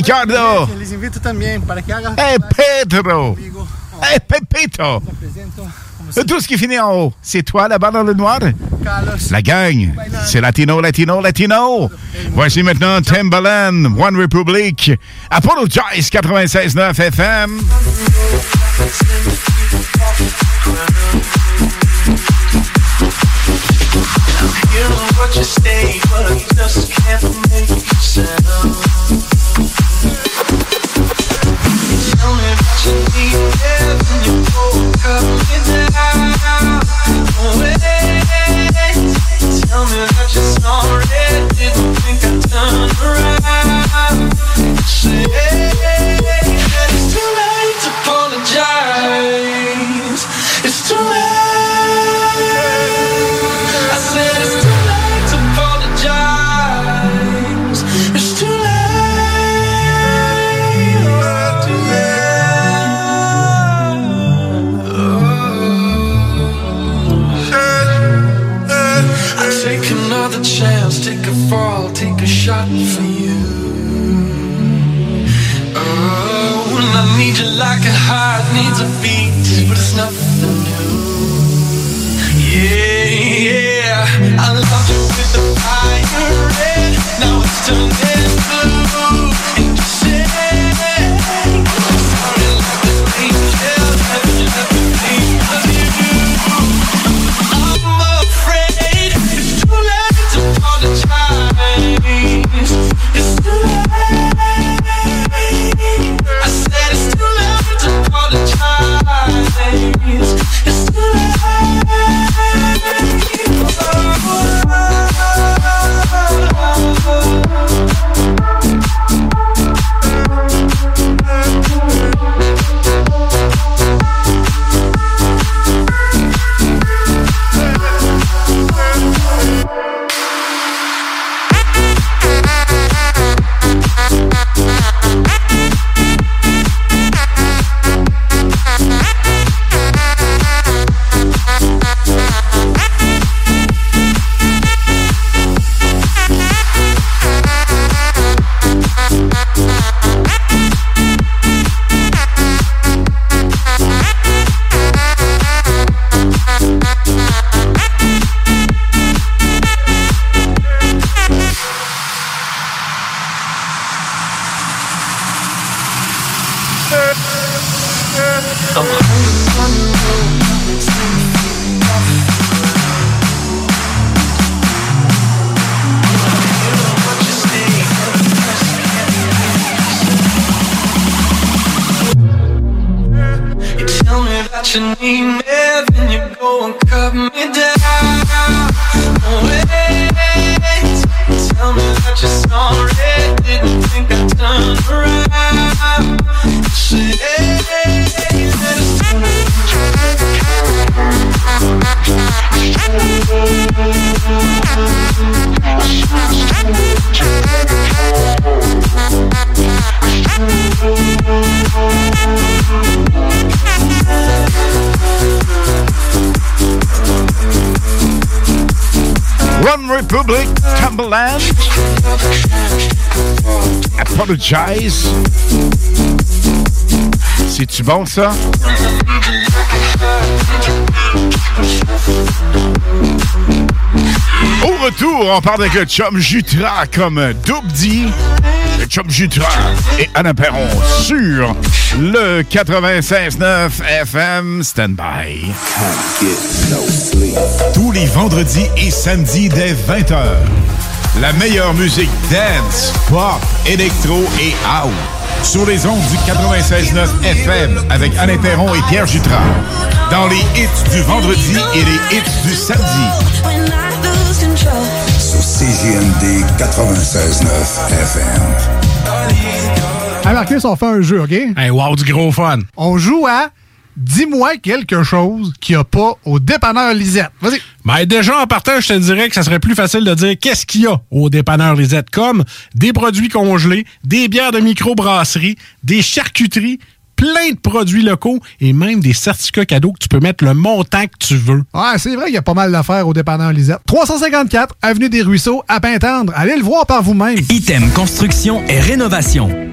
Ricardo. Invitam também para que haga. Pedro. Hey, Pepito. Tout ce qui finit en haut, c'est toi là-bas dans le noir? Carlos. La gang, c'est Latino, Latino, Latino. Voici maintenant Timbaland, One Republic, Apologize 96.9 FM. You C'est-tu bon, ça? Au retour, on parle avec le chum Jutra comme Doubdi, le chum Jutra et Anna Perron sur le 96.9 FM Standby. Tous les vendredis et samedis dès 20h. La meilleure musique dance, pop, électro et house. Sur les ondes du 96.9 FM avec Alain Perron et Pierre Jutras. Dans les hits du vendredi et les hits du samedi. Sur CJMD 96.9 FM. Hey Marcus, on fait un jeu, OK? Hey, wow, du gros fun. On joue à Dis-moi quelque chose qu'il n'y a pas au dépanneur Lisette. Vas-y. Ben déjà, en partant, je te dirais que ça serait plus facile de dire qu'est-ce qu'il y a au dépanneur Lisette, comme des produits congelés, des bières de microbrasserie, des charcuteries, plein de produits locaux et même des certificats cadeaux que tu peux mettre le montant que tu veux. Ouais, c'est vrai qu'il y a pas mal d'affaires au dépanneur Lisette. 354 Avenue des Ruisseaux, à Pintendre. Allez le voir par vous-même. Item Construction et Rénovation.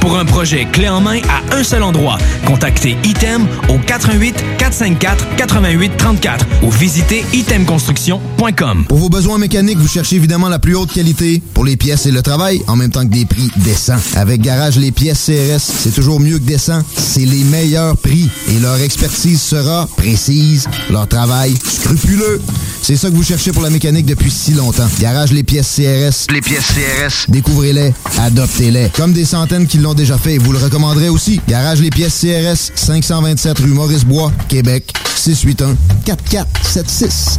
Pour un projet clé en main à un seul endroit, contactez Item au 88 454 88 34 ou visitez itemconstruction.com. Pour vos besoins mécaniques, vous cherchez évidemment la plus haute qualité pour les pièces et le travail, en même temps que des prix décents. Avec Garage, les pièces CRS, c'est toujours mieux que décent. C'est les meilleurs prix et leur expertise sera précise, leur travail scrupuleux. C'est ça que vous cherchez pour la mécanique depuis si longtemps. Garage, les pièces CRS. Les pièces CRS. Découvrez-les, adoptez-les. Comme des centaines qui l'ont déjà fait, vous le recommanderez aussi. Garage, les pièces CRS, 527 rue Maurice-Bois, Québec, 681 4476.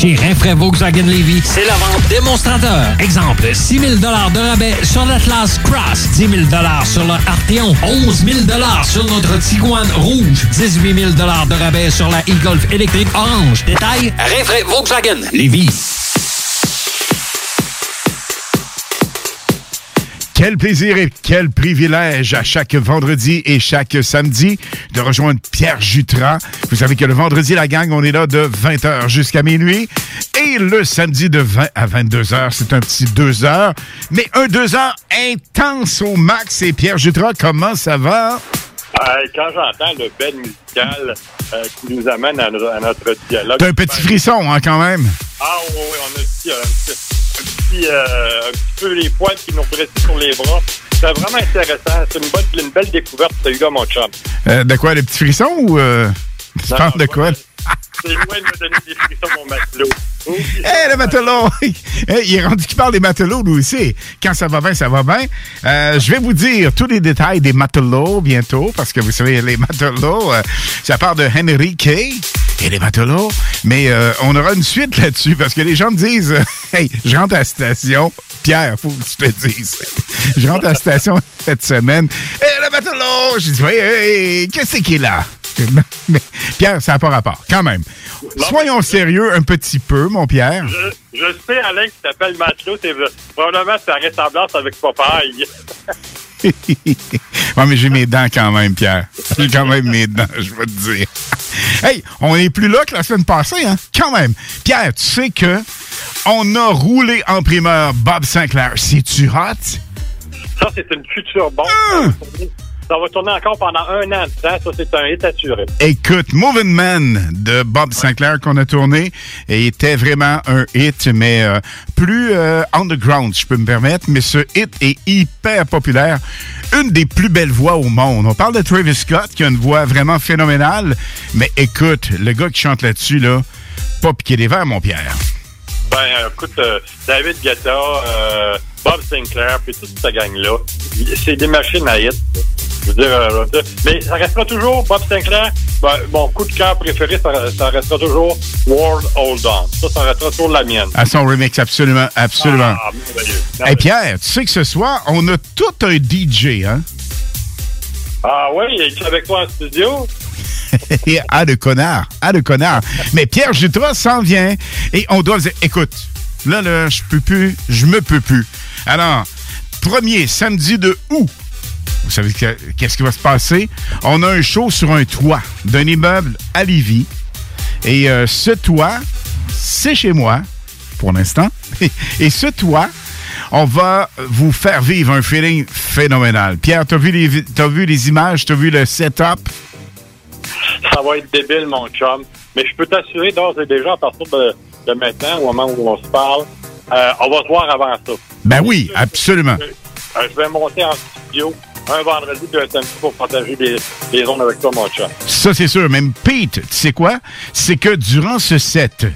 Chez Rinfraie Volkswagen Levy, c'est la vente démonstrateur. Exemple, 6 000 de rabais sur l'Atlas Cross, 10 000 sur le Arteon, 11 000 sur notre Tiguan Rouge, 18 000 de rabais sur la e-Golf électrique orange. Détail, Rinfraie Volkswagen Levy. Quel plaisir et quel privilège à chaque vendredi et chaque samedi de rejoindre Pierre Jutras. Vous savez que le vendredi, la gang, on est là de 20h jusqu'à minuit. Et le samedi de 20 à 22h, c'est un petit 2 heures. Mais un 2 heures intense au max. Et Pierre Jutras, comment ça va? Euh, quand j'entends le bed musical euh, qui nous amène à, no- à notre dialogue. T'as un petit frisson, hein, quand même? Ah oui, oui, on a dit petit, un petit, euh, un petit peu les poils qui nous dressent sur les bras. C'est vraiment intéressant. C'est une, bonne, une belle découverte, ce Hugo, mon chum. Euh, de quoi, le petit frisson ou... Euh, tu Non, parles de quoi? C'est loin de me donner des frissons, mon matelot. Hé, le matelot! Hey, il est rendu qu'il parle des matelots, lui aussi. Quand ça va bien, ça va bien. Euh, je vais vous dire tous les détails des matelots bientôt, parce que vous savez, les matelots, euh, ça part de Henry Kay et les matelots. Mais euh, on aura une suite là-dessus, parce que les gens me disent, <laughs> hey, je rentre à la station. Pierre, faut que tu te le dises. Je rentre à la station cette semaine. Hé, le matelot! Je dis, hey, qu'est-ce qui est là? <laughs> Mais, Pierre, ça n'a pas rapport, quand même. Soyons sérieux un petit peu, mon Pierre. Je, je sais, Alain, qui t'appelle matelot, c'est probablement sa ressemblance avec Popeye. <laughs> ouais, mais j'ai mes dents quand même, Pierre. J'ai quand même mes dents, je vais te dire. <laughs> Hey, on est plus là que la semaine passée, hein? Quand même. Pierre, tu sais que on a roulé en primeur Bob Sinclair. C'est-tu hot? Ça, c'est une future bombe. Ça va tourner encore pendant un an. Ça, ça c'est un hit assuré. Écoute, Moving Man de Bob Sinclair qu'on a tourné et était vraiment un hit, mais euh, plus euh, underground, je peux me permettre. Mais ce hit est hyper populaire. Une des plus belles voix au monde. On parle de Travis Scott qui a une voix vraiment phénoménale. Mais écoute, le gars qui chante là-dessus, là, pas piquer des verres, mon Pierre. Ben, euh, écoute, euh, David Guetta, euh, Bob Sinclair, puis toute cette gang-là, c'est des machines à hit. Je veux dire, euh, mais ça restera toujours, Bob Sinclair, ben, mon coup de cœur préféré, ça, ça restera toujours World Hold On. Ça, ça restera toujours la mienne. À son remix, absolument, absolument. Ah, merveilleux. Hey Pierre, tu sais que ce soir, on a tout un DJ, hein? Ah oui, il est avec toi en studio? <laughs> Ah de connard, ah de connard. Mais Pierre Jutras s'en vient et on doit dire, écoute, là, là, je peux plus, je me peux plus. Alors, premier samedi de août, vous savez que- qu'est-ce qui va se passer? On a un show sur un toit d'un immeuble à Lévis. Et euh, ce toit, c'est chez moi, pour l'instant. <laughs> Et ce toit, On va vous faire vivre un feeling phénoménal. Pierre, t'as vu les, vu les images, t'as vu le setup? Ça va être débile, mon chum. Mais je peux t'assurer d'ores et déjà, à partir de, de maintenant, au moment où on se parle, euh, on va se voir avant ça. Ben oui, absolument. Euh, je vais monter en studio un vendredi puis un samedi pour partager des, des ondes avec toi, mon chum. Ça, c'est sûr. Même Pete, tu sais quoi? C'est que durant ce set,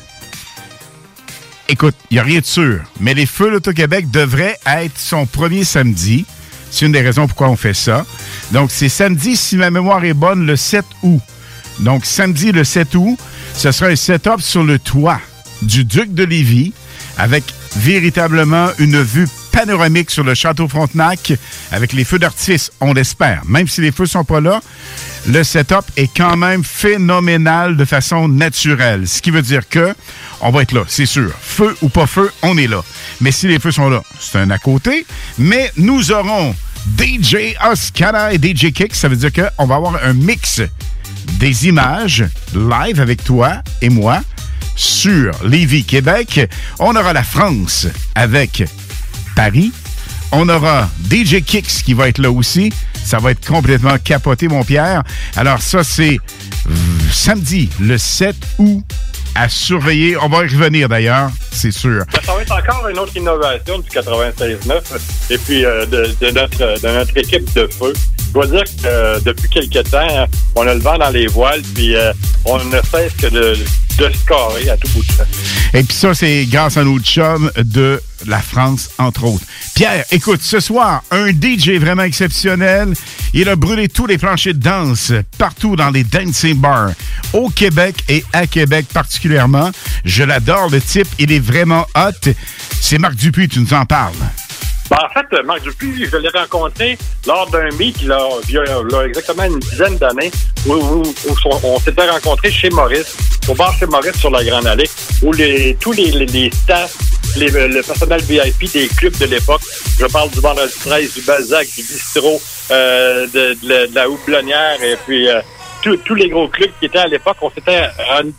écoute, il n'y a rien de sûr, mais les Feux l'Auto-Québec devraient être son premier samedi. C'est une des raisons pourquoi on fait ça. Donc, c'est samedi, si ma mémoire est bonne, le 7 août. Donc, samedi, le 7 août, ce sera un setup sur le toit du Duc de Lévis avec véritablement une vue panoramique sur le château Frontenac avec les feux d'artifice, on l'espère. Même si les feux sont pas là, le setup est quand même phénoménal de façon naturelle. Ce qui veut dire que on va être là, c'est sûr. Feu ou pas feu, on est là. Mais si les feux sont là, c'est un à côté. Mais nous aurons DJ Oscana et DJ Kick. Ça veut dire qu'on va avoir un mix des images live avec toi et moi sur Lévis, Québec. On aura la France avec Paris. On aura DJ Kicks qui va être là aussi. Ça va être complètement capoté, mon Pierre. Alors ça, c'est samedi, le 7 août, à surveiller. On va y revenir d'ailleurs, c'est sûr. Ça va être encore une autre innovation du 96.9 et puis euh, de notre équipe de feu. Dois dire que euh, depuis quelques temps, on a le vent dans les voiles, puis euh, on ne cesse que de, de scorer à tout bout de champ. Et puis ça, c'est grâce à nos chums de la France, entre autres. Pierre, écoute, ce soir, un DJ vraiment exceptionnel. Il a brûlé tous les planchers de danse partout dans les dancing bars, au Québec et à Québec particulièrement. Je l'adore, le type. Il est vraiment hot. C'est Marc Dupuis, tu nous en parles. Ben, en fait, Marc Dupuis, je l'ai rencontré lors d'un meet il y a, exactement une dizaine d'années où, où- où on s'était rencontrés chez Maurice, au bar chez Maurice sur la Grande Allée, où les, tous les, les, les le personnel VIP des clubs de l'époque, je parle du Vendredi 13, du Balzac, du Bistrot, euh, de, de la- de la Houblonnière et puis euh, tous- les gros clubs qui étaient à l'époque, on s'était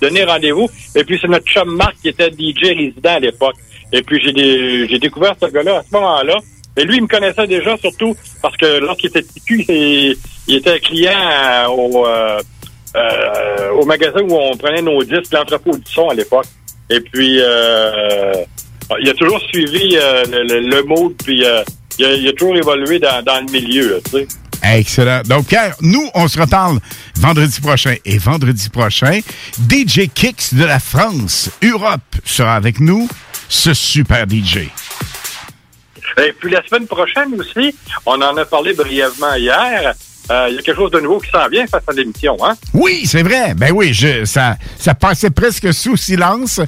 donné rendez-vous. Et puis c'est notre chum Marc qui était DJ résident à l'époque. Et puis j'ai dé- j'ai découvert ce gars-là à ce moment-là. Et lui, il me connaissait déjà surtout parce que lorsqu'il était c'est- il était client euh, au, euh, euh, au magasin où on prenait nos disques, l'entrepôt du son à l'époque. Et puis, il a toujours suivi le, mode, puis il, a, toujours évolué dans, dans le milieu, tu sais. Excellent. Donc, Pierre, nous, on se reparle vendredi prochain. Et vendredi prochain, DJ Kicks de la France, Europe, sera avec nous, ce super DJ. Et puis la semaine prochaine aussi, on en a parlé brièvement hier. Euh, Il y a quelque chose de nouveau qui s'en vient face à l'émission, hein? Oui, c'est vrai. Ben oui, je, ça, ça passait presque sous silence.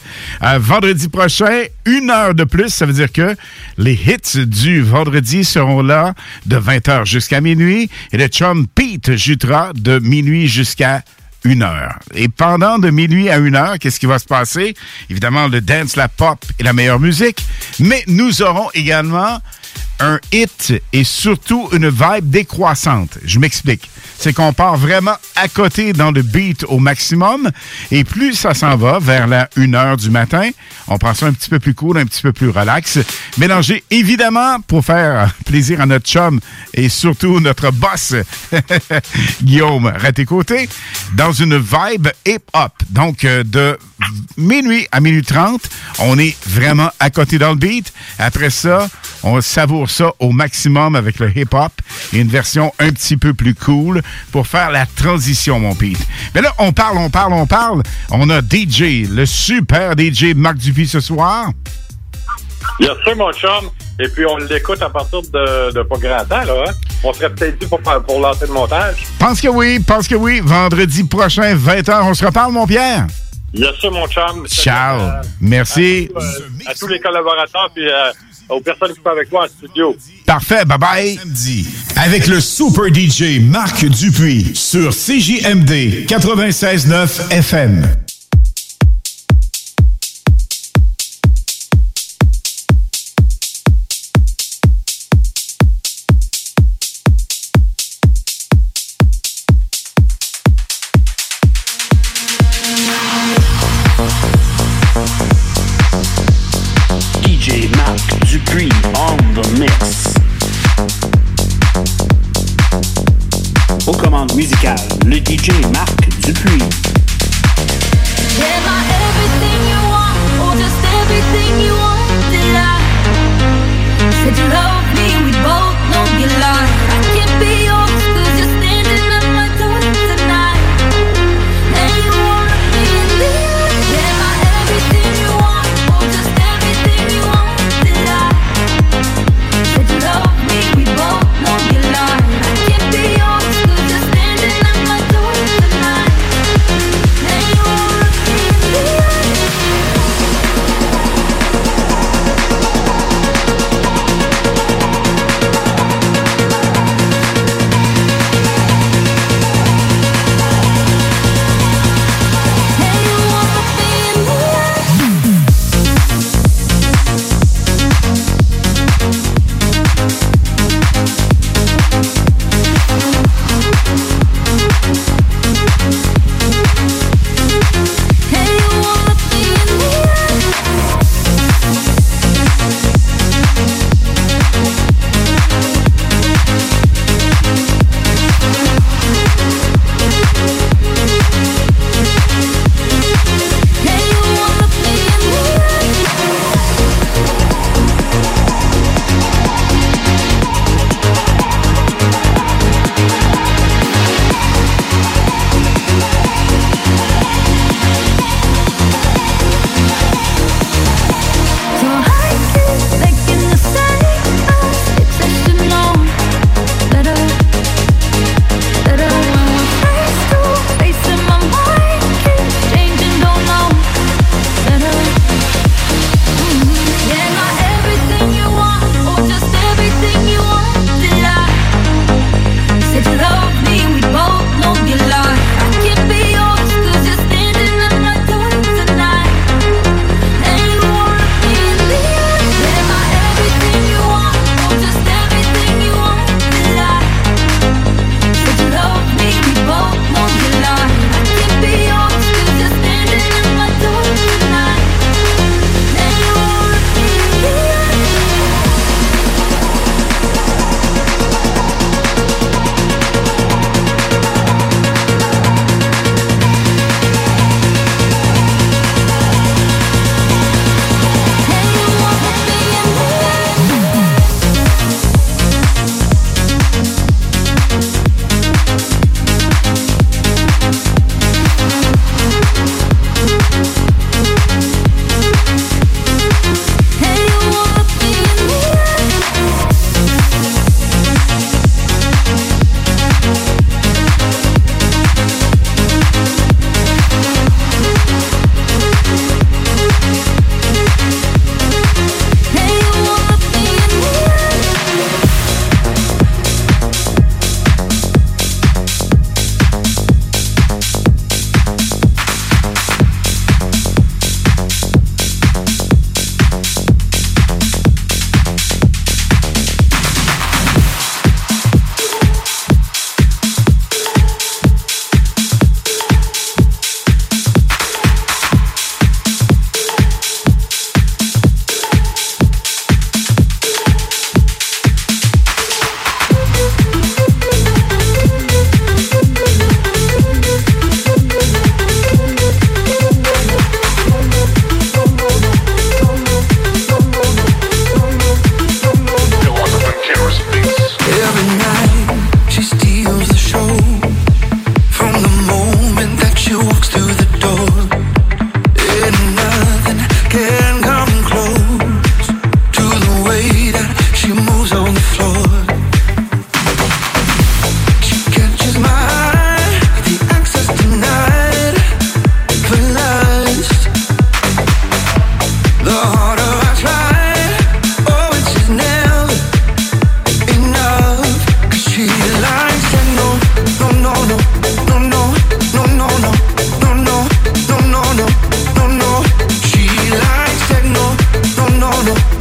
Euh, vendredi prochain, une heure de plus, ça veut dire que les hits du vendredi seront là de 20h jusqu'à minuit et le chum Pete Jutra de minuit jusqu'à une heure. Et pendant de minuit à une heure, qu'est-ce qui va se passer? Évidemment, le dance, la pop et la meilleure musique. Mais nous aurons également un hit et surtout une vibe décroissante. Je m'explique. C'est qu'on part vraiment à côté dans le beat au maximum et plus ça s'en va vers la 1 heure du matin, on prend ça un petit peu plus cool, un petit peu plus relax. Mélangé évidemment pour faire plaisir à notre chum et surtout notre boss <laughs> Guillaume Raté-Côté dans une vibe hip-hop. Donc euh, de minuit à minuit 30, on est vraiment à côté dans le beat. Après ça, on savoure ça au maximum avec le hip-hop et une version un petit peu plus cool pour faire la transition, mon Pete. Mais là, on parle, on parle, on parle. On a DJ, le super DJ Marc Dupuis ce soir. Bien sûr, mon chum. Et puis on l'écoute à partir de, de pas grand temps, là. hein. On serait peut-être dû pour, pour lancer le montage. Pense que oui, pense que oui. Vendredi prochain, 20h, on se reparle, mon Pierre. Bien sûr, mon chum. Ciao. Merci. À, tous, euh, à tous les collaborateurs puis euh, aux personnes qui sont avec moi en studio. Parfait, bye bye. Samedi, avec le super DJ Marc Dupuis sur CJMD 96.9 FM. Aux commandes musicales, le DJ Marc Dupuis. no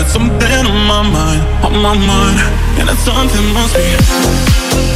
got something on my mind, on my mind, and that something must be.